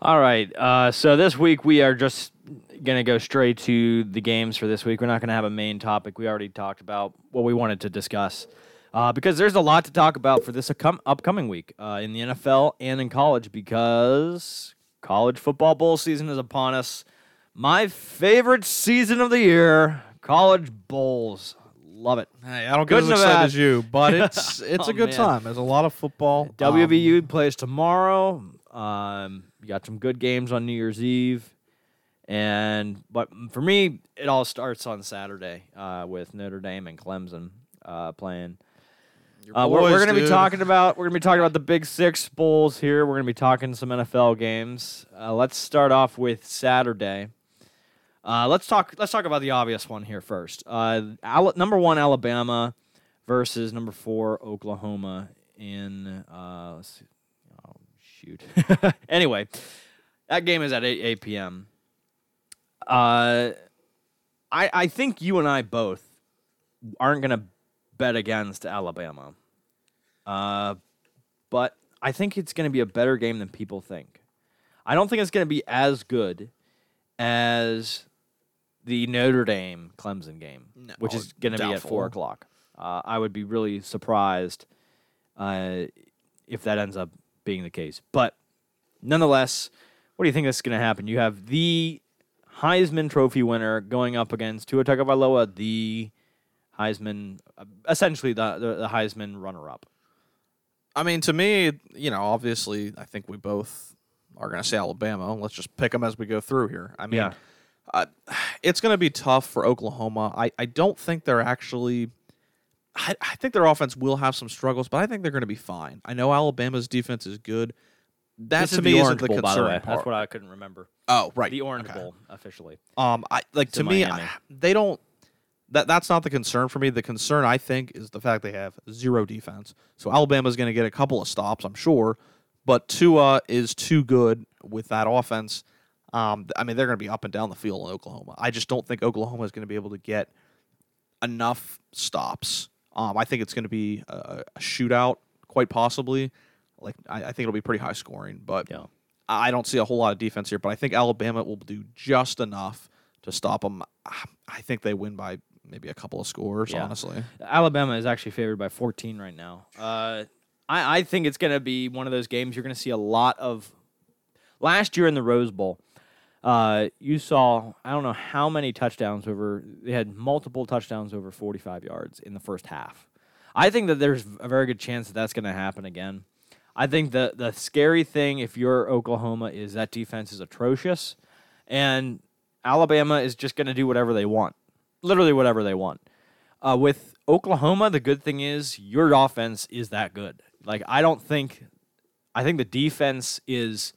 All right. Uh, so this week we are just going to go straight to the games for this week. We're not going to have a main topic. We already talked about what we wanted to discuss uh, because there's a lot to talk about for this upcoming week uh, in the NFL and in college because college football bowl season is upon us. My favorite season of the year, college bowls. Love it. Hey, I don't Good get as excited bad. as you, but it's it's Oh, a good man. time. There's a lot of football. WVU Um, plays tomorrow. Um, you got some good games on New Year's Eve, and but for me, it all starts on Saturday uh, with Notre Dame and Clemson uh, playing. Uh, we're we're going to be talking about we're going to be talking about the Big Six bowls here. We're going to be talking some NFL games. Uh, let's start off with Saturday. Uh, let's talk. Let's talk about the obvious one here first. Uh, Al- number one Alabama versus number four Oklahoma in. Uh, let's see. Shoot. anyway, that game is at eight, 8 p.m. Uh, I I think you and I both aren't going to bet against Alabama. Uh, but I think it's going to be a better game than people think. I don't think it's going to be as good as the Notre Dame Clemson game, No, which is going to be at four o'clock. Uh, I would be really surprised uh, if that ends up being the case. But nonetheless, what do you think is going to happen? You have the Heisman Trophy winner going up against Tua Tagovailoa, the Heisman, essentially the, the the Heisman runner-up. I mean, to me, you know, obviously, I think we both are going to say Alabama. Let's just pick them as we go through here. I mean, Yeah. uh, it's going to be tough for Oklahoma. I, I don't think they're actually. I, I think their offense will have some struggles, but I think they're going to be fine. I know Alabama's defense is good. That This to is me the isn't the Bowl, by the way. part. That's what I couldn't remember. oh, right. The Orange Okay. Bowl officially. Um, I like It's to me, I- they don't. That that's not the concern for me. The concern I think is the fact they have zero defense. So Alabama's going to get a couple of stops, I'm sure, but Tua is too good with that offense. Um, I mean, they're going to be up and down the field in Oklahoma. I just don't think Oklahoma is going to be able to get enough stops. Um, I think it's going to be a, a shootout, quite possibly. Like I, I think it'll be pretty high scoring, but Yeah. I don't see a whole lot of defense here, but I think Alabama will do just enough to stop them. I think they win by maybe a couple of scores, Yeah. honestly. Alabama is actually favored by 14 right now. Uh, I, I think it's going to be one of those games you're going to see a lot of. Last year in the Rose Bowl, uh, you saw I don't know how many touchdowns over. They had multiple touchdowns over 45 yards in the first half. I think that there's a very good chance that that's going to happen again. I think the the scary thing if you're Oklahoma is that defense is atrocious, and Alabama is just going to do whatever they want, literally whatever they want. Uh, with Oklahoma, the good thing is your offense is that good. Like I don't think, I think the defense is,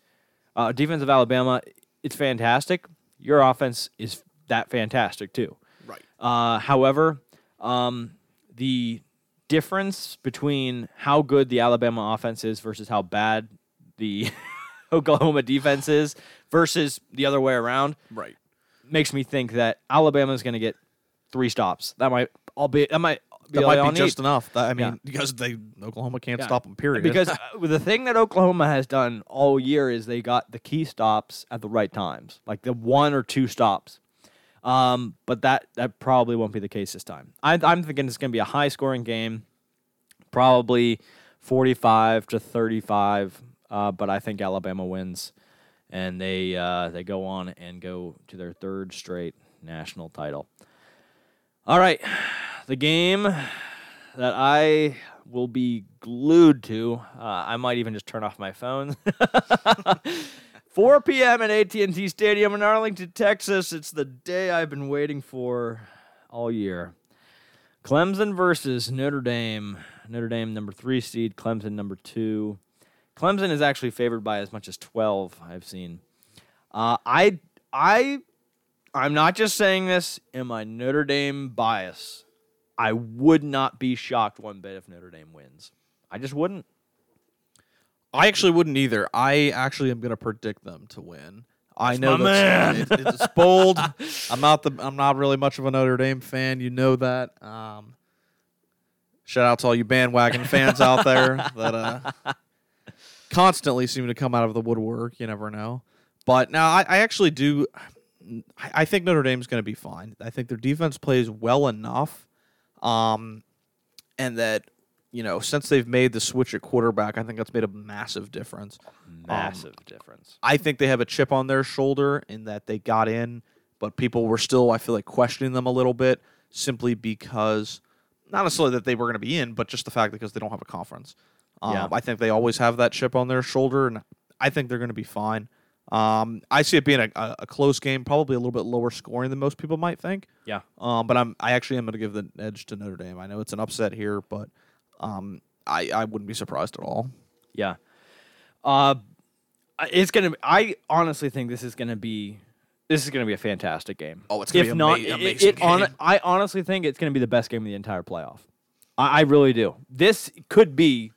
uh, defense of Alabama, it's fantastic. Your offense is that fantastic too. Right. Uh, however, um, the difference between how good the Alabama offense is versus how bad the Oklahoma defense is versus the other way around Right. makes me think that Alabama is going to get three stops. That might all be that might That might be just need. enough. That, I mean, Yeah. because they Oklahoma can't Yeah. stop them. Period. because uh, the thing that Oklahoma has done all year is they got the key stops at the right times, like the one or two stops. Um, but that that probably won't be the case this time. I, I'm thinking it's going to be a high scoring game, probably 45 to 35. Uh, but I think Alabama wins, and they uh, they go on and go to their third straight national title. All right, the game that I will be glued to. Uh, I might even just turn off my phone. 4 p.m. at AT&T Stadium in Arlington, Texas. It's the day I've been waiting for all year. Clemson versus Notre Dame. Notre Dame number three seed. Clemson number two. Clemson is actually favored by as much as 12. I've seen. Uh, I I I'm not just saying this in my Notre Dame bias. I would not be shocked one bit if Notre Dame wins. I just wouldn't. I actually wouldn't either. I actually am going to predict them to win. I know my that's man. it- it's bold. I'm not the. I'm not really much of a Notre Dame fan. You know that. Um, shout out to all you bandwagon fans out there. That uh, constantly seem to come out of the woodwork. You never know. But now I, I actually do. I, I think Notre Dame's going to be fine. I think their defense plays well enough, um, and that you know since they've made the switch at quarterback, I think that's made a massive difference. Massive difference. I think they have a chip on their shoulder in that they got in, but people were still, I feel like, questioning them a little bit simply because, not necessarily that they were going to be in, but just the fact because they don't have a conference. Um, Yeah. I think they always have that chip on their shoulder, and I think they're going to be fine. Um, I see it being a, a, a close game, probably a little bit lower scoring than most people might think. Yeah. Um, but I'm I actually am going to give the edge to Notre Dame. I know it's an upset here, but um, I I wouldn't be surprised at all. Yeah. Uh, it's gonna. I honestly think this is gonna be. This is gonna be a fantastic game. Oh, it's gonna if be not, ama- amazing it hon- game. I honestly think it's gonna be the best game of the entire playoff. I, I really do. This could be,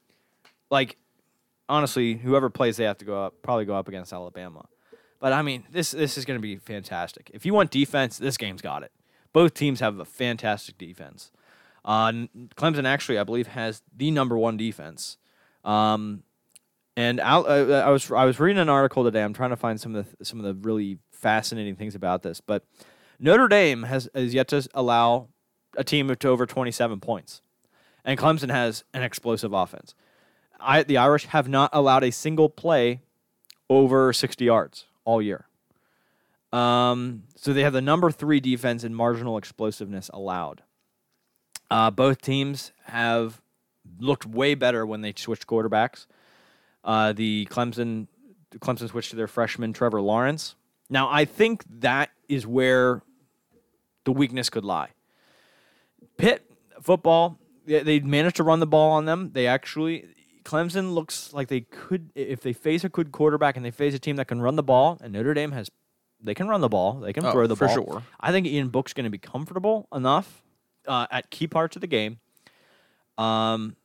like, honestly, whoever plays, they have to go up. Probably go up against Alabama. But I mean, this this is gonna be fantastic. If you want defense, this game's got it. Both teams have a fantastic defense. Uh, Clemson actually, I believe, has the number one defense. Um, and Al, uh, I was I was reading an article today. I'm trying to find some of the some of the really fascinating things about this. But Notre Dame has has yet to allow a team to over 27 points, and Clemson has an explosive offense. I, the Irish have not allowed a single play over 60 yards all year. Um, so they have the number three defense in marginal explosiveness allowed. Uh, both teams have looked way better when they switched quarterbacks. Uh, the Clemson, Clemson switched to their freshman Trevor Lawrence. Now I think that is where the weakness could lie. Pitt football, they, they managed to run the ball on them. They actually Clemson looks like they could if they face a good quarterback and they face a team that can run the ball. And Notre Dame has, they can run the ball. They can Oh, throw the for ball. sure. I think Ian Book's going to be comfortable enough uh, at key parts of the game. Um,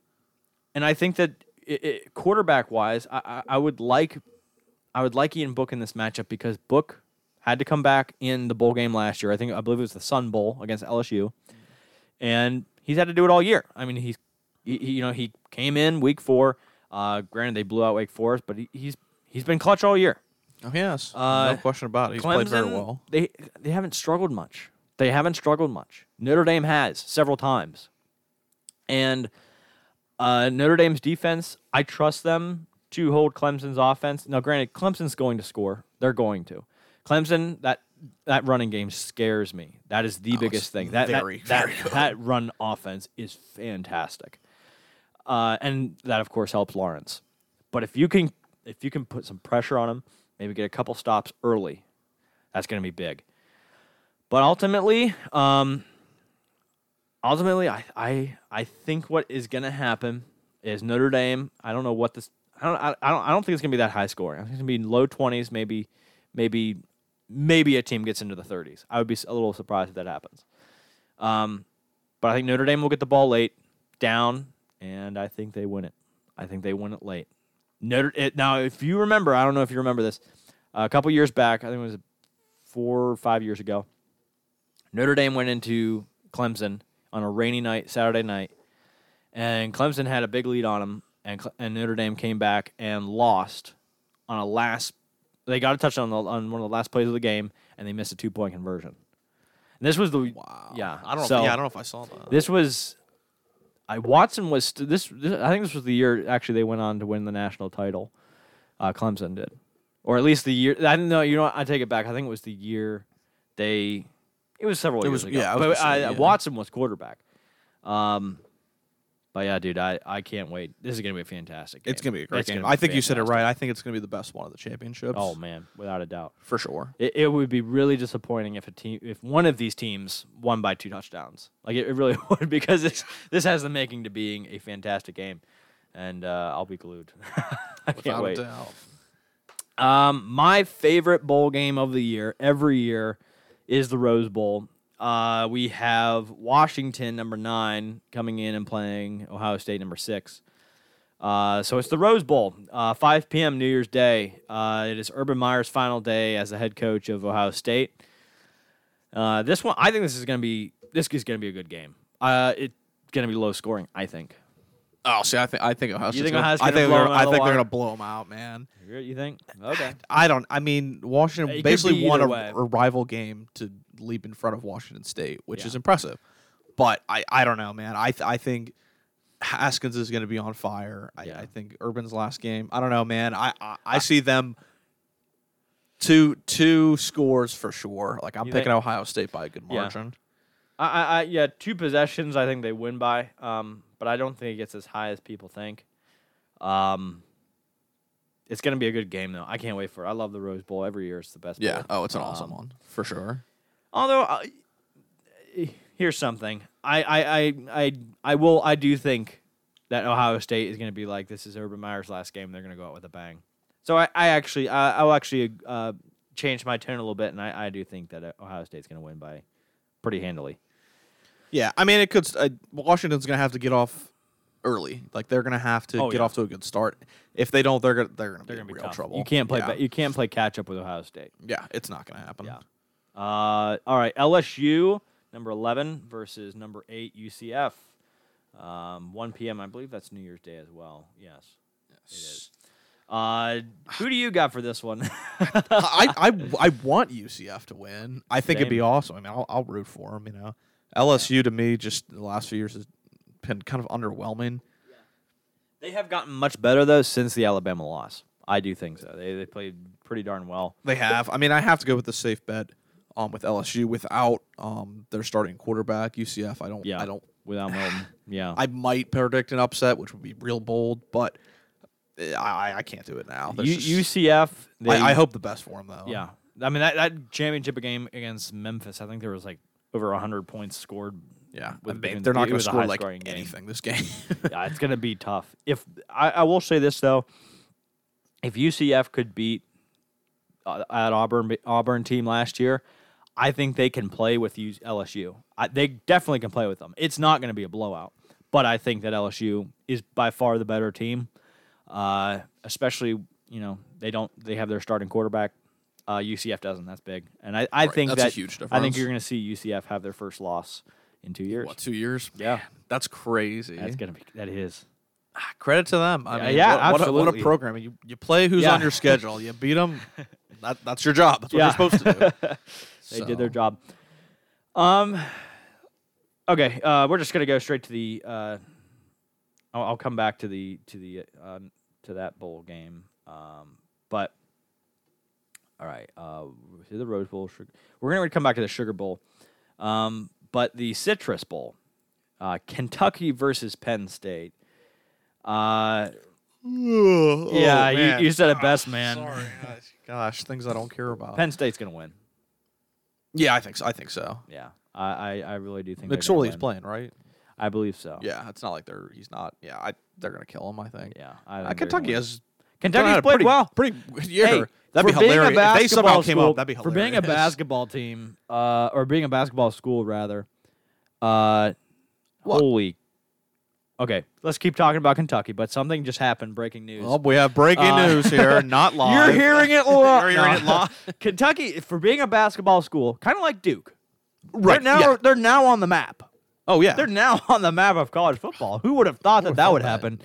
and I think that it, it, quarterback wise, I, I, I would like, I would like Ian Book in this matchup because Book had to come back in the bowl game last year. I think I believe it was the Sun Bowl against LSU, and he's had to do it all year. I mean, he's, he, he- you know, he came in week four. Uh, granted, they blew out Wake Forest, but he, he's he's been clutch all year. Oh yes, Uh, no question about it. He's played very well. They they haven't struggled much. They haven't struggled much. Notre Dame has several times, and uh, Notre Dame's defense. I trust them to hold Clemson's offense. Now, granted, Clemson's going to score. They're going to. Clemson that that running game scares me. That is the biggest thing. That very, that that, very good. that run offense is fantastic, uh, and that of course helps Lawrence. But if you can if you can put some pressure on him, maybe get a couple stops early, that's going to be big. But ultimately, um, ultimately, I, I, I think what is going to happen is Notre Dame. I don't know what this. I don't. I, I don't. I don't think it's going to be that high scoring. I think it's going to be low twenties, maybe, maybe, maybe a team gets into the thirties. I would be a little surprised if that happens. Um, but I think Notre Dame will get the ball late, down, and I think they win it. I think they win it late. Notre it, now, if you remember, I don't know if you remember this, a couple years back, I think it was four or five years ago. Notre Dame went into Clemson on a rainy night, Saturday night, and Clemson had a big lead on them, and and Notre Dame came back and lost on a last. They got a touchdown on, the, on one of the last plays of the game, and they missed a two point conversion. And this was the Wow. yeah. I don't know. So if, yeah, I don't know if I saw that. this was. I Watson was st- this, this. I think this was the year actually they went on to win the national title. Uh, Clemson did, or at least the year. I don't know. You know, what? I take it back. I think it was the year they. It was several It years was- ago. yeah, I was but say, uh, yeah. Watson was quarterback. Um, but yeah, dude, I, I can't wait. This is gonna be a fantastic. Game. it's gonna be a great It's game. I think you said it right. I think it's gonna be the best one of the championships. Oh man, without a doubt. for sure. It, it would be really disappointing if a team, if one of these teams won by two touchdowns. Like it, it really would, because this this has the making to being a fantastic game, and uh, I'll be glued. I can't wait. a doubt. Um, my favorite bowl game of the year, every year, is the Rose Bowl. Uh, we have Washington number nine coming in and playing Ohio State number six. Uh, so it's the Rose Bowl, uh, 5 p.m. New Year's Day. Uh, it is Urban Meyer's final day as the head coach of Ohio State. Uh, this one, I think this is going to be this is going to be a good game. Uh, it's going to be low scoring. I think. Oh, see, I think I think Ohio You State's think gonna, Ohio State's I think they're, I the think they're gonna blow them out, man. You think? Okay. I don't. I mean, Washington It basically won a, a rival game to leap in front of Washington State, which Yeah. is impressive. But I, I don't know, man. I th- I think Haskins is going to be on fire. I, Yeah. I think Urban's last game. I don't know, man. I I, I see them two two scores for sure. Like I'm You picking think- Ohio State by a good margin. I, I, I, yeah, two possessions. I think they win by. Um, but I don't think it gets as high as people think. Um, it's gonna be a good game though. I can't wait for it. I love the Rose Bowl every year. It's the best. Yeah. bowl. Oh, it's an awesome Um, one for sure. Although, uh, here's something. I, I, I, I, I will. I do think that Ohio State is going to be like this is Urban Meyer's last game. They're going to go out with a bang. So I, I actually, I, I'll actually uh, change my tone a little bit, and I, I do think that uh, Ohio State's going to win by pretty handily. Yeah, I mean, it could. Uh, Washington's going to have to get off early. Like they're going to have to Oh, get yeah. off to a good start. If they don't, they're going to they're going to be in be real tough. trouble. You can't play. Yeah. ba- you can't play catch up with Ohio State. Yeah, it's not going to happen. Yeah. Uh, all right, LSU number eleven versus number eight UCF. Um, 1 p.m. I believe that's New Year's Day as well. Yes, it is. Uh, who do you got for this one? I, I I want UCF to win. I think it'd be awesome. I mean, I'll, I'll root for them. You know, LSU to me just the last few years has been kind of underwhelming. they have gotten much better though since the Alabama loss. I do think so. They they played pretty darn well. They have. I mean, I have to go with the safe bet. Um, with LSU without um their starting quarterback UCF, I don't. Yeah. I don't. Without Milton, yeah. I might predict an upset, which would be real bold, but uh, I I can't do it now. U- just- UCF. They, I, I hope the best for them though. Yeah, I mean that, that championship game against Memphis. I think there was like over hundred points scored. yeah. With- they're not going to score like high-scoring game. anything this game. yeah, it's gonna be tough. If I, I will say this though, if UCF could beat uh, at Auburn Auburn team last year, I think they can play with LSU. I, they definitely can play with them. It's not going to be a blowout, but I think that LSU is by far the better team. Uh, especially you know they don't they have their starting quarterback. Uh, UCF doesn't. That's big, and I, I Right, think that's a that huge I think you're going to see UCF have their first loss in two years. what two years? Yeah, That's crazy. that's gonna be that is. Credit to them. I Yeah, mean, yeah, what, what a, what a program. You you play who's Yeah. on your schedule. You beat them. That, that's your job. That's what Yeah. you're supposed to do. They did their job. Um. Okay, uh, we're just gonna go straight to the. Uh, I'll, I'll come back to the to the uh, to that bowl game. Um, but all right, uh, to the Rose Bowl. We're gonna come back to the Sugar Bowl. Um, but the Citrus Bowl, uh, Kentucky versus Penn State. Uh, Oh, yeah, you, you said it best, man. Sorry. Gosh, Gosh, things I don't care about. Penn State's gonna win. Yeah, I think so. I think so. Yeah, I I, I really do think they're gonna McSorley's win. playing, right? I believe so. Yeah, it's not like they're he's not. Yeah, I, they're gonna kill him. I think. Yeah, I Uh, think they're Kentucky gonna has Kentucky's had a played pretty, well. Pretty good year. Hey, that'd be for being a hilarious. if they somehow basketball came school, up, that'd be hilarious. for being a basketball team, uh, or being a basketball school rather. Uh, What? holy. Okay, let's keep talking about Kentucky, but something just happened. Breaking news. Well, we have breaking Uh, news here, not live. You're hearing it live. You're hearing it live. Kentucky, for being a basketball school, kind of like Duke. Right, They're now yeah. they're now on the map. Oh yeah. They're now on the map of college football. Who would have thought that that would happen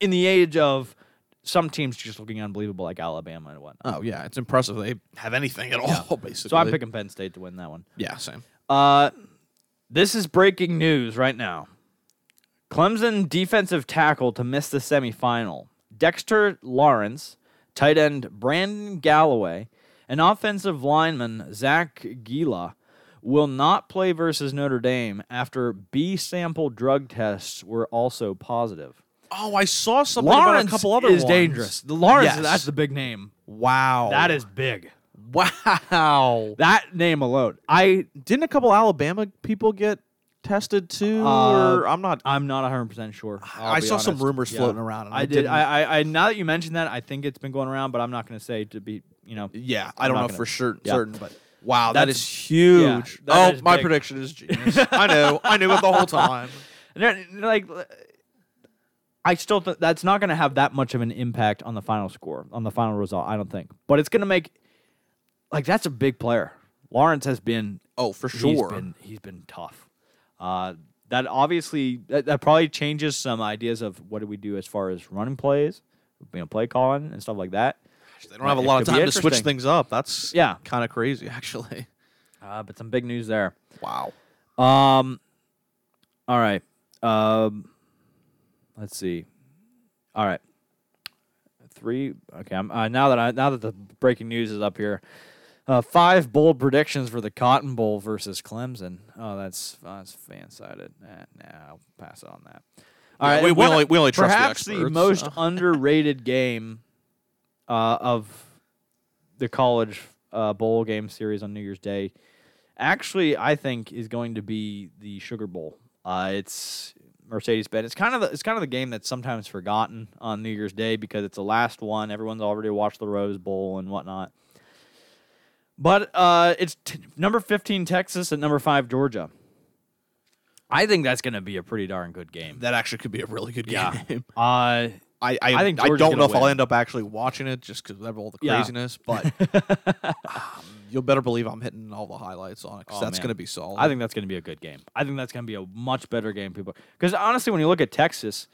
in the age of some teams just looking unbelievable like Alabama and whatnot? oh yeah, it's impressive. They have anything at all, basically. So I'm picking Penn State to win that one. Yeah, same. Uh, this is breaking news right now. Clemson defensive tackle to miss the semifinal. Dexter Lawrence, tight end Brandon Galloway, and offensive lineman Zach Gila will not play versus Notre Dame after B sample drug tests were also positive. Oh, I saw something Lawrence about a couple other is ones. dangerous. The Lawrence, Yes. that's the big name. Wow. That is big. wow. That name alone. I Didn't a couple Alabama people get tested too? Uh, or I'm not. I'm not 100 percent sure. I'll I be saw some rumors Yeah. floating around. And I, I did. I, I, I. Now that you mentioned that, I think it's been going around, but I'm not going to say to be. You know. Yeah, I I'm don't know gonna- for sure, yeah. certain, but wow, that That's- is huge. that oh, is my big. prediction is genius. I know, I knew it the whole time. And like, I still think that's not going to have that much of an impact on the final score, on the final result. I don't think, but it's going to make. Like that's a big player. Lawrence has been. Oh, for He's sure. been. He's been tough. Uh, that obviously that, that probably changes some ideas of what do we do as far as running plays, you know, play calling and stuff like that. They don't have a lot of time to switch things up. That's Yeah. kind of crazy, actually. Uh, but some big news there. Wow. Um, all right. Um, let's see. All right. Three. Okay. I'm uh, now that I now that the breaking news is up here. Uh, five bold predictions for the Cotton Bowl versus Clemson. Oh, that's that's FanSided. Nah, nah, I'll pass on that. All Yeah, right, we- we only- we only trust the perhaps the, experts, most so. underrated game uh, of the college uh, bowl game series on New Year's Day. Actually, I think is going to be the Sugar Bowl. Uh, it's Mercedes Benz. It's kind of the, it's kind of the game that's sometimes forgotten on New Year's Day because it's the last one. Everyone's already watched the Rose Bowl and whatnot. But uh, it's t- number fifteen Texas and number five Georgia. I think that's going to be a pretty darn good game. That actually could be a really good Yeah. game. Uh, I, I, I think I don't gonna know if I'll end up actually watching it just because of all the Yeah. craziness, but um, you'll better believe I'm hitting all the highlights on it because Oh, that's going to be solid. I think that's going to be a good game. I think that's going to be a much better game, people. Because honestly, when you look at Texas,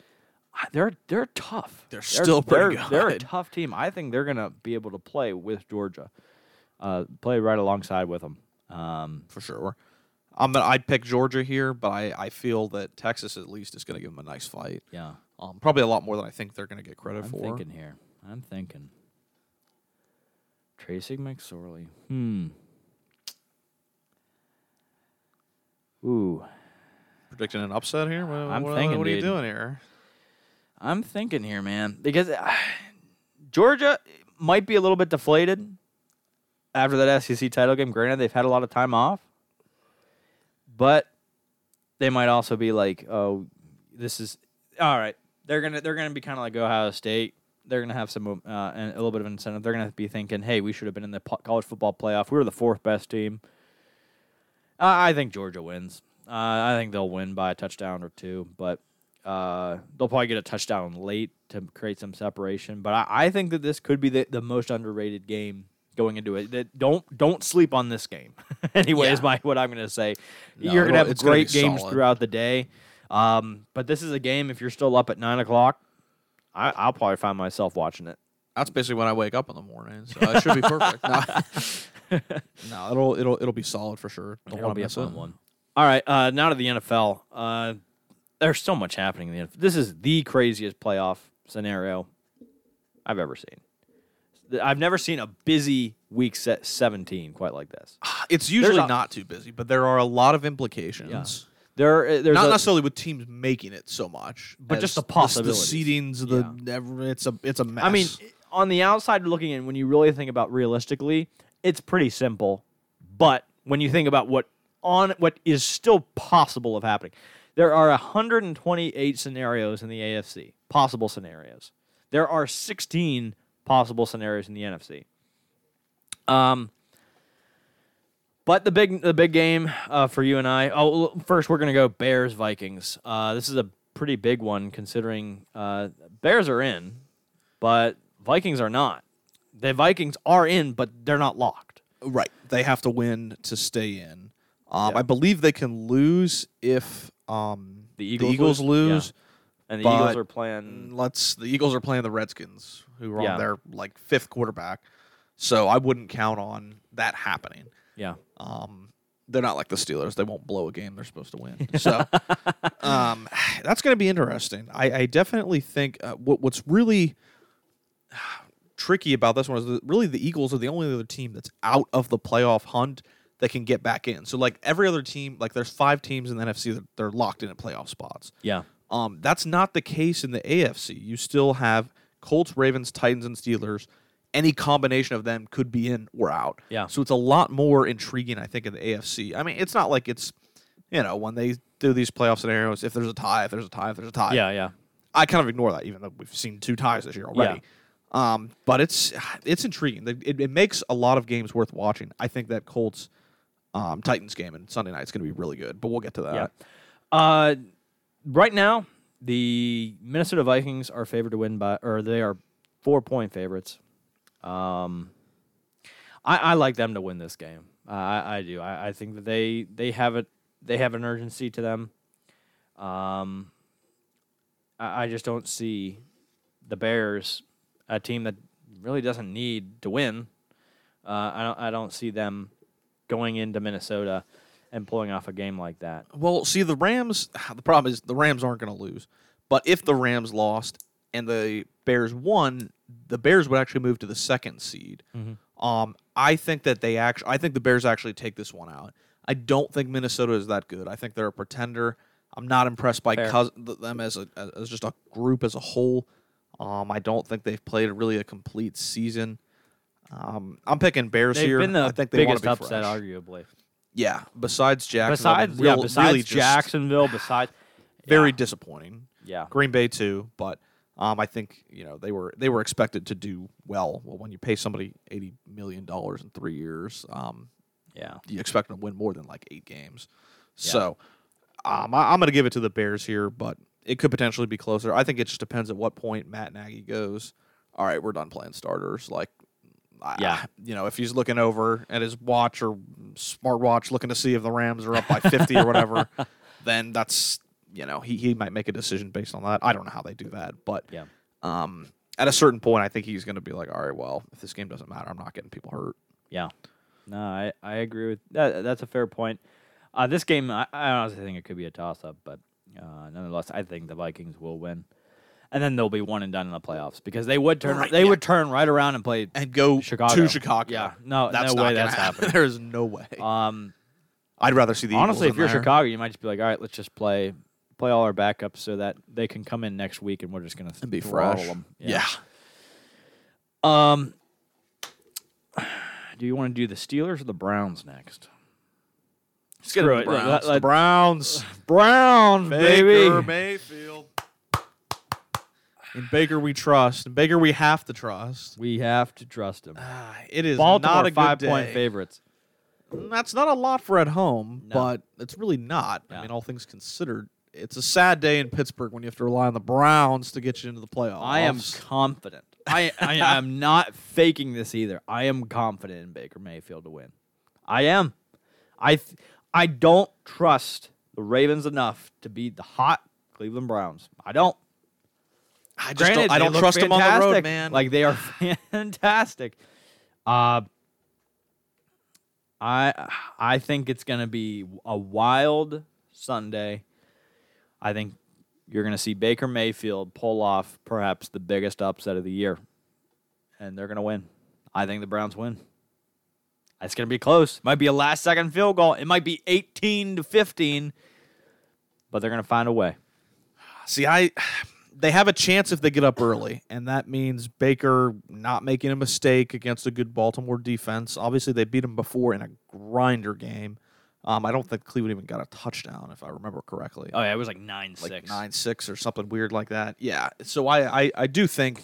they're they're tough. They're still pretty they're, They're a good. tough team. I think they're going to be able to play with Georgia, uh, play right alongside with them. Um, for sure. I'm gonna, I'd pick Georgia here, but I, I feel that Texas at least is going to give them a nice fight. yeah, Um, probably a lot more than I think they're going to get credit I'm for. thinking here. I'm thinking. Tracy McSorley. Hmm. Ooh. Predicting an upset here. What, I'm what- thinking, What are you dude. doing here? I'm thinking here, man, because uh, Georgia might be a little bit deflated after that SEC title game. Granted, they've had a lot of time off, but they might also be like, "Oh, this is all right." They're gonna they're gonna be kind of like Ohio State. They're gonna have some uh, a little bit of incentive. They're gonna be thinking, "Hey, we should have been in the college football playoff. We were the fourth best team." Uh, I think Georgia wins. Uh, I think they'll win by a touchdown or two, but uh, they'll probably get a touchdown late to create some separation. But I, I think that this could be the, the most underrated game going into it. That don't don't sleep on this game. anyway, is my what I'm going to say. No, you're going to have great games solid. throughout the day. Um, but this is a game. If you're still up at nine o'clock, I, I'll probably find myself watching it. That's basically when I wake up in the morning, so it should be perfect. no, no, it'll it'll it'll be solid for sure. Don't It'll be a fun it. one. All right, uh, now to the NFL. Uh, there's so much happening in the NFL. This is the craziest playoff scenario I've ever seen. I've never seen a busy week set 17 quite like this. It's usually a- not too busy, but there are a lot of implications. There, uh, there's Not a, necessarily with teams making it so much, But just the possibilities. The, seedings, the ever, it's a it's a mess. I mean, on the outside looking in, when you really think about realistically, it's pretty simple. But when you think about what on what is still possible of happening, there are 128 scenarios in the AFC, possible scenarios. There are 16 possible scenarios in the NFC. Um, but the big the big game uh, for you and I. Oh, first we're gonna go Bears Vikings. Uh, this is a pretty big one considering uh, Bears are in, but Vikings are not. The Vikings are in, but they're not locked. right? They have to win to stay in. Um, Yeah. I believe they can lose if um, The Eagles Eagles lose? lose. And the Eagles are playing. Let's the Eagles are playing the Redskins, who are Yeah. on their like fifth quarterback. So I wouldn't count on that happening. Yeah, Um, they're not like the Steelers; they won't blow a game they're supposed to win. So um, that's going to be interesting. I, I definitely think uh, what, what's really tricky about this one is that really the Eagles are the only other team that's out of the playoff hunt that can get back in. So like every other team, like there's five teams in the NFC that they're locked in at playoff spots. yeah, Um, that's not the case in the AFC. You still have Colts, Ravens, Titans, and Steelers. Any combination of them could be in or out. Yeah. So it's a lot more intriguing, I think, in the AFC. I mean, it's not like it's, you know, when they do these playoff scenarios, if there's a tie, if there's a tie, if there's a tie. yeah, yeah. I kind of ignore that, even though we've seen two ties this year already. Um, but it's it's intriguing. It, it makes a lot of games worth watching. I think that Colts um, Titans game and Sunday night is going to be really good, but we'll get to that. Yeah. Uh, right now, the Minnesota Vikings are favored to win by, or they are four point favorites. Um, I, I like them to win this game. Uh, I, I do. I, I think that they they have it. They have an urgency to them. Um, I, I just don't see the Bears, a team that really doesn't need to win. Uh, I don't. I don't see them going into Minnesota and pulling off a game like that. Well, see, the Rams. The problem is the Rams aren't going to lose. But if the Rams lost and the Bears won, the Bears would actually move to the second seed. Um, I think that they actually. I think the Bears actually take this one out. I don't think Minnesota is that good. I think they're a pretender. I'm not impressed by cous- them as a as just a group as a whole. Um, I don't think they've played really a complete season. Um, I'm picking Bears They've here. been the I think they want biggest upset, fresh. arguably. Yeah, besides Jacksonville, Besides, real- yeah, besides really Jacksonville, besides very yeah, disappointing. yeah, Green Bay too, but um, I think you know they were they were expected to do well. Well, when you pay somebody eighty million dollars in three years, um, yeah. you expect them to win more than like eight games. Yeah. So um, I, I'm going to give it to the Bears here, but it could potentially be closer. I think it just depends at what point Matt Nagy goes. All right, we're done playing starters. Like, I- Yeah. you know, if he's looking over at his watch or smartwatch, looking to see if the Rams are up by 50 or whatever, then that's you know he he might make a decision based on that. I don't know how they do that, but Yeah. um, at a certain point, I think he's going to be like, all right, well, if this game doesn't matter, I'm not getting people hurt. Yeah. No, I, I agree with that. That's a fair point. Uh, this game, I, I honestly think it could be a toss up, but uh, nonetheless, I think the Vikings will win. And then they'll be one and done in the playoffs because they would turn Right, they yeah. would turn right around and play. and go Chicago. to Chicago. Yeah, no, that's no way that's happen. happening. there is no way. Um, I'd rather see the honestly, if Eagles you're there. Chicago, you might just be like, all right, let's just play play all our backups so that they can come in next week and we're just gonna and be fresh. them. Yeah. Um, do you want to do the Steelers or the Browns next? Screw it. Browns. Let- The let- Browns. Browns, Baker baby. Mayfield. In Baker we trust. In Baker we have to trust. We have to trust him. Ah, it is Baltimore not a five good point day. favorites. That's not a lot for at home, No. but it's really not. Yeah. I mean, all things considered, it's a sad day in Pittsburgh when you have to rely on the Browns to get you into the playoffs. I am confident. I, I am not faking this either. I am confident in Baker Mayfield to win. I am. I th- I don't trust the Ravens enough to beat the hot Cleveland Browns. I don't. I just Granted, don't, I don't trust them on the road, man. Like they are fantastic. Uh, I I think it's going to be a wild Sunday. I think you're going to see Baker Mayfield pull off perhaps the biggest upset of the year, and they're going to win. I think the Browns win. It's going to be close. Might be a last second field goal. It might be 18 to 15, but they're going to find a way. See, I they have a chance if they get up early, and that means Baker not making a mistake against a good Baltimore defense. Obviously, they beat them before in a grinder game. Um, I don't think Cleveland even got a touchdown, if I remember correctly. Oh yeah, it was like nine like six. nine six or something weird like that. Yeah. So I, I I do think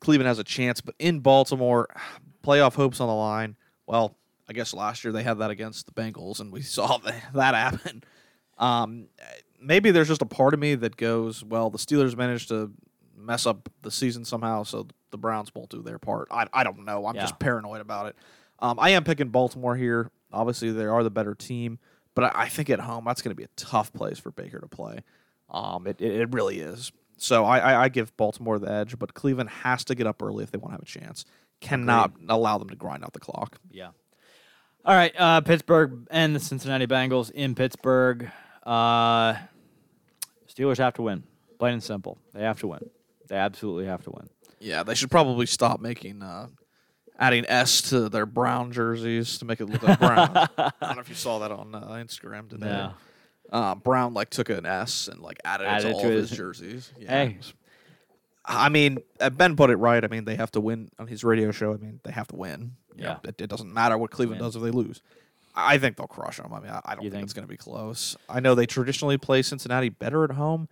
Cleveland has a chance, but in Baltimore, playoff hopes on the line. Well, I guess last year they had that against the Bengals, and we saw that, that happen. Um, maybe there's just a part of me that goes, well, the Steelers managed to mess up the season somehow, so the Browns won't do their part. I I don't know. I'm Yeah. just paranoid about it. Um, I am picking Baltimore here. Obviously, they are the better team, but I, I think at home that's going to be a tough place for Baker to play. Um, it, it, it really is. So I, I, I give Baltimore the edge, but Cleveland has to get up early if they want to have a chance. Cannot allow them to grind out the clock. Yeah. All right, uh, Pittsburgh and the Cincinnati Bengals in Pittsburgh. Uh, Steelers have to win. Plain and simple. They have to win. They absolutely have to win. Yeah, they should probably stop making uh, adding S to their brown jerseys to make it look like brown. I don't know if you saw that on uh, Instagram today. No. Uh, Brown like took an S and like added, Added it to to all of his- his jerseys. Yeah. Hey. I mean, uh, Ben put it right. I mean, they have to win on his radio show. I mean, they have to win. You know, Yeah. it, it doesn't matter what Cleveland Win. does if they lose. I think they'll crush them. I mean, I, I don't think, think? it's going to be close. I know they traditionally play Cincinnati better at home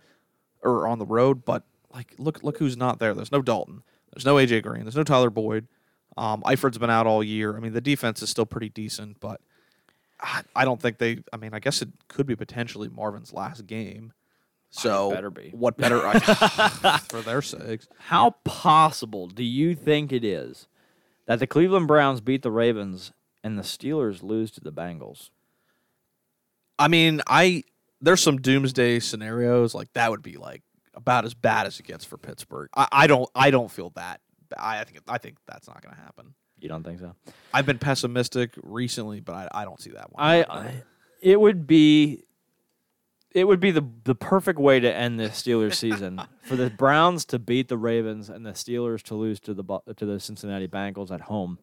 or on the road, but like, look, look who's not there. There's no Dalton. There's no AJ Green. There's no Tyler Boyd. Um, Eifert's been out all year. I mean, the defense is still pretty decent, but I, I don't think they. I mean, I guess it could be potentially Marvin's last game. So better be. What better I, for their sakes? How possible do you think it is that the Cleveland Browns beat the Ravens and the Steelers lose to the Bengals? I mean, I there's some doomsday scenarios like that would be like about as bad as it gets for Pittsburgh. I, I don't I don't feel that. I, I think I think that's not going to happen. You don't think so? I've been pessimistic recently, but I, I don't see that one. I. I it would be it would be the the perfect way to end the Steelers season for the Browns to beat the Ravens and the Steelers to lose to the to the Cincinnati Bengals at home.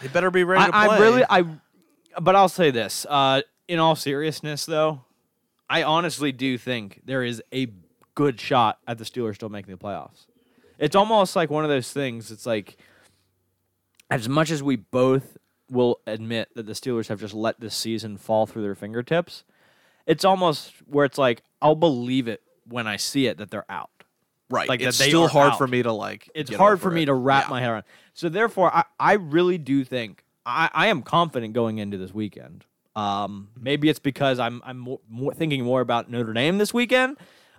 They better be ready to I, play. I really I but I'll say this. Uh, in all seriousness though, I honestly do think there is a good shot at the Steelers still making the playoffs. It's almost like one of those things. It's like as much as we both will admit that the Steelers have just let this season fall through their fingertips, it's almost where it's like I'll believe it when I see it that they're out. Right. like that it's they still hard out. for me to like. It's hard for me it. to wrap Yeah. my head around. So therefore, I, I really do think I, I am confident going into this weekend. Um, maybe it's because I'm I'm more, more thinking more about Notre Dame this weekend.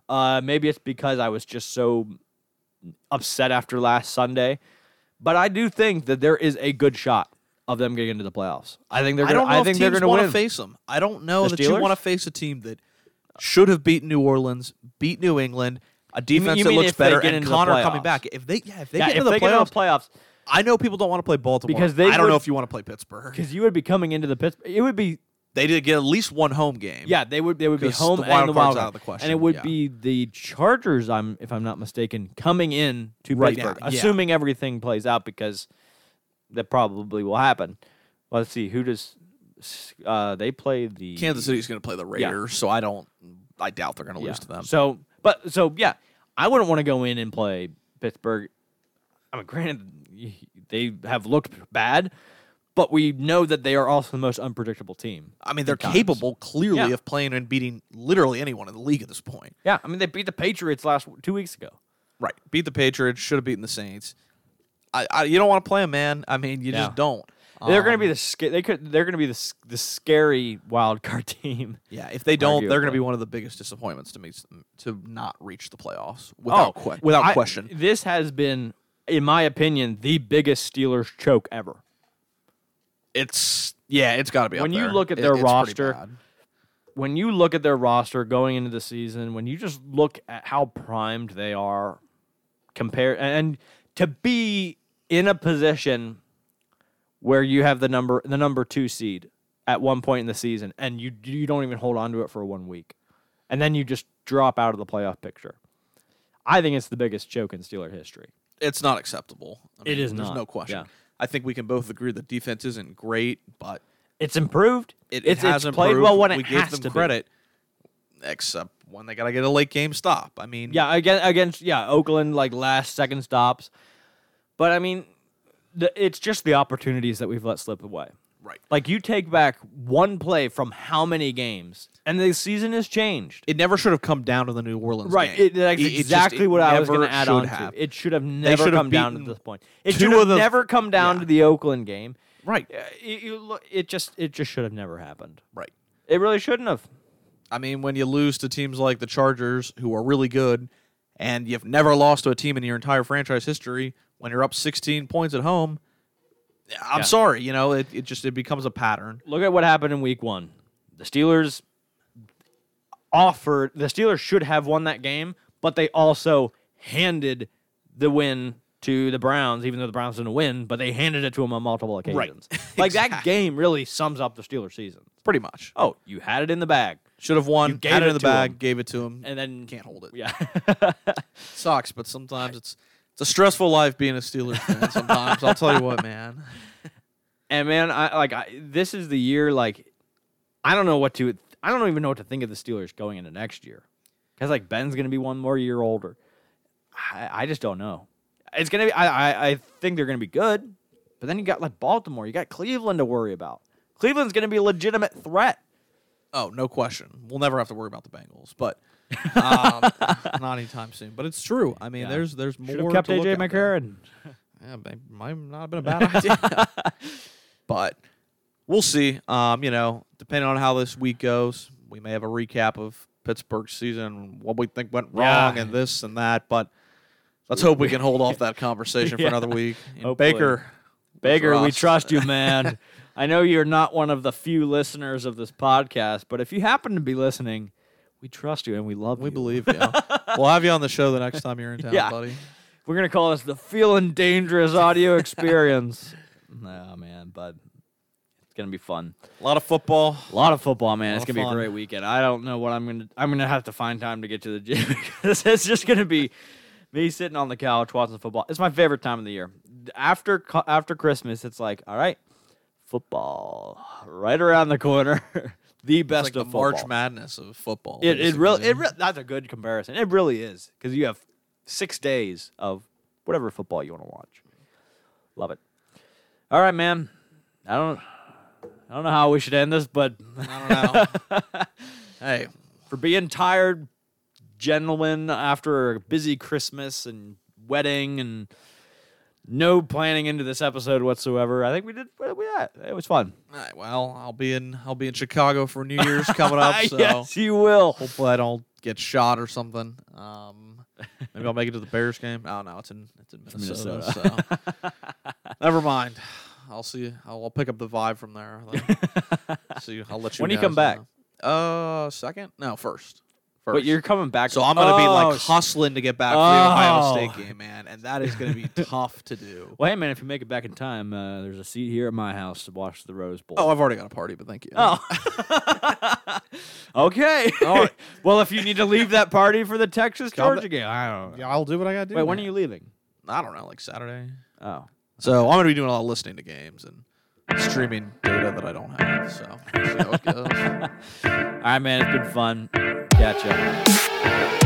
Uh, maybe it's because I was just so upset after last Sunday. But I do think that there is a good shot of them getting into the playoffs. I think they're. I Gonna, don't know I if think they're teams going to want to face them. I don't know The that you want to face a team that should have beaten New Orleans, beat New England, a You mean- defense you that looks better, and Conner coming back. If they, yeah, if they yeah, get if into the they playoffs, into playoffs, I know people don't want to play Baltimore Because they I don't would- know if you want to play Pittsburgh. because you would be coming into the Pittsburgh. It would be They did get at least one home game. Yeah, they would. They would be home the wild and the wild out card. of the question, and it would yeah. be the Chargers. I'm, if I'm not mistaken, coming in to Right Pittsburgh, now, yeah. assuming everything plays out because that probably will happen. Let's see who does. Uh, they play the Kansas City's going to play the Raiders, so I don't. I doubt they're going to Yeah. lose to them. So, but so yeah, I wouldn't want to go in and play Pittsburgh. I mean, granted, they have looked bad, but we know that they are also the most unpredictable team. I mean, they're capable clearly Yeah. of playing and beating literally anyone in the league at this point. Yeah, I mean they beat the Patriots last two weeks ago. Right. Beat the Patriots. Should have beaten the Saints. I, I you don't want to play them, man. I mean, you Yeah. just don't. They're going to be Um, the sca- they could they're going to be the s- the scary wild card team. yeah. If they don't, they're going to be one of the biggest disappointments to me to not reach the playoffs without que- without Oh, I- question. This has been, in my opinion, the biggest Steelers choke ever. It's yeah, it's got to be. up When you there. look at It- their it's pretty roster, bad. When you look at their roster going into the season, when you just look at how primed they are, compare and to be in a position where you have the number the number two seed at one point in the season, and you you don't even hold on to it for one week, and then you just drop out of the playoff picture. I think it's the biggest choke in Steeler history. it's not acceptable. I mean, is There's not, no question. yeah. I think we can both agree the defense isn't great, but It's improved. it, it's, it has it's played improved. well when it we gave them to be. credit, except when they got to get a late game stop. I mean, Yeah, against, against yeah Oakland like last second stops, but I mean, the, it's just the opportunities that we've let slip away. right. Like you take back one play from how many games, and the season has changed. It never should have come down to the New Orleans Right, game. it, that's It- it just- exactly it what I was going to add on have. to. It should have never should have come down to this point. It should have the- never come down yeah. to the Oakland game. Right, you it just it just should have never happened. right. It really shouldn't have. I mean, when you lose to teams like the Chargers, who are really good, and you've never lost to a team in your entire franchise history, when you're up 16 points at home, I'm Yeah. sorry, you know, it, it just it becomes a pattern. Look at what happened in Week One. The Steelers offered. The Steelers should have won that game, but they also handed the win to the Browns, even though the Browns didn't win. But they handed it to them on multiple occasions. Right. Like that game really sums up the Steelers season. Pretty much. Oh, you had it in the bag, Should have won. You gave had it it in the bag, him. gave it to him. and then Can't hold it. Yeah. Sucks, but sometimes it's it's a stressful life being a Steelers fan. Sometimes I'll tell you what, man. And man, I like I, this is the year. Like, I don't know what to. I don't even know what to think of the Steelers going into next year, because like Ben's going to be one more year older. I, I just don't know. It's gonna be. I, I I think they're going to be good, but then you got like Baltimore. You got Cleveland to worry about. Cleveland's going to be a legitimate threat. Oh, no question. We'll never have to worry about the Bengals, but um, not anytime soon. But it's true. I mean, Yeah. there's there's more. Should have kept to look AJ there. McCarron. Yeah, may- might not have been a bad idea. but we'll see. Um, you know, depending on how this week goes, we may have a recap of Pittsburgh's season, what we think went wrong, Yeah. and this and that. But let's hope we can hold off that conversation for Yeah. another week. And Hopefully. Baker, Baker, we trust you, man. I know you're not one of the few listeners of this podcast, but if you happen to be listening, We trust you and we love We you. We believe you. we'll have you on the show the next time you're in town, Yeah. buddy. We're gonna call this the feeling dangerous audio experience. oh man, but it's gonna be fun. A lot of football. A lot of football, man. Lot It's of gonna be a great weekend. I don't know what I'm gonna. I'm gonna have to find time to get to the gym because it's just gonna be me sitting on the couch watching football. It's my favorite time of the year. After co- after Christmas, it's like, all right, football right around the corner. The best like of the football. March Madness of football. It it really it re- that's a good comparison. It really is because you have six days of whatever football you want to watch. Love it. All right, man. I don't I don't know how we should end this, but I don't know. hey, for being tired gentlemen after a busy Christmas and wedding and no planning into this episode whatsoever, I think we did we yeah, it was fun. right, well, I'll be in I'll be in Chicago for New Year's coming up, so yes, you will. hopefully I don't get shot or something. Um, maybe I'll make it to the Bears game. Oh no, it's in it's in Minnesota. So never mind. I'll see. I'll, I'll pick up the vibe from there. see, I'll let you. When do you come back? know. Uh, second? No, first. First. But you're coming back. so I'm gonna be Oh, like sh- hustling to get back for the Ohio Oh. State game, man, and that is gonna be tough to do. Well, hey man, if you make it back in time, uh, there's a seat here at my house to watch the Rose Bowl. Oh, I've already got a party, but thank you. Oh. okay. All right. well, if you need to leave that party for the Texas Come Georgia game, I don't know. yeah, I'll do what I gotta do. Wait, when are man. you leaving? I don't know, like Saturday. Oh. So I'm gonna be doing a lot of listening to games and streaming data that I don't have. So. All right, man. It's been fun. Catch ya.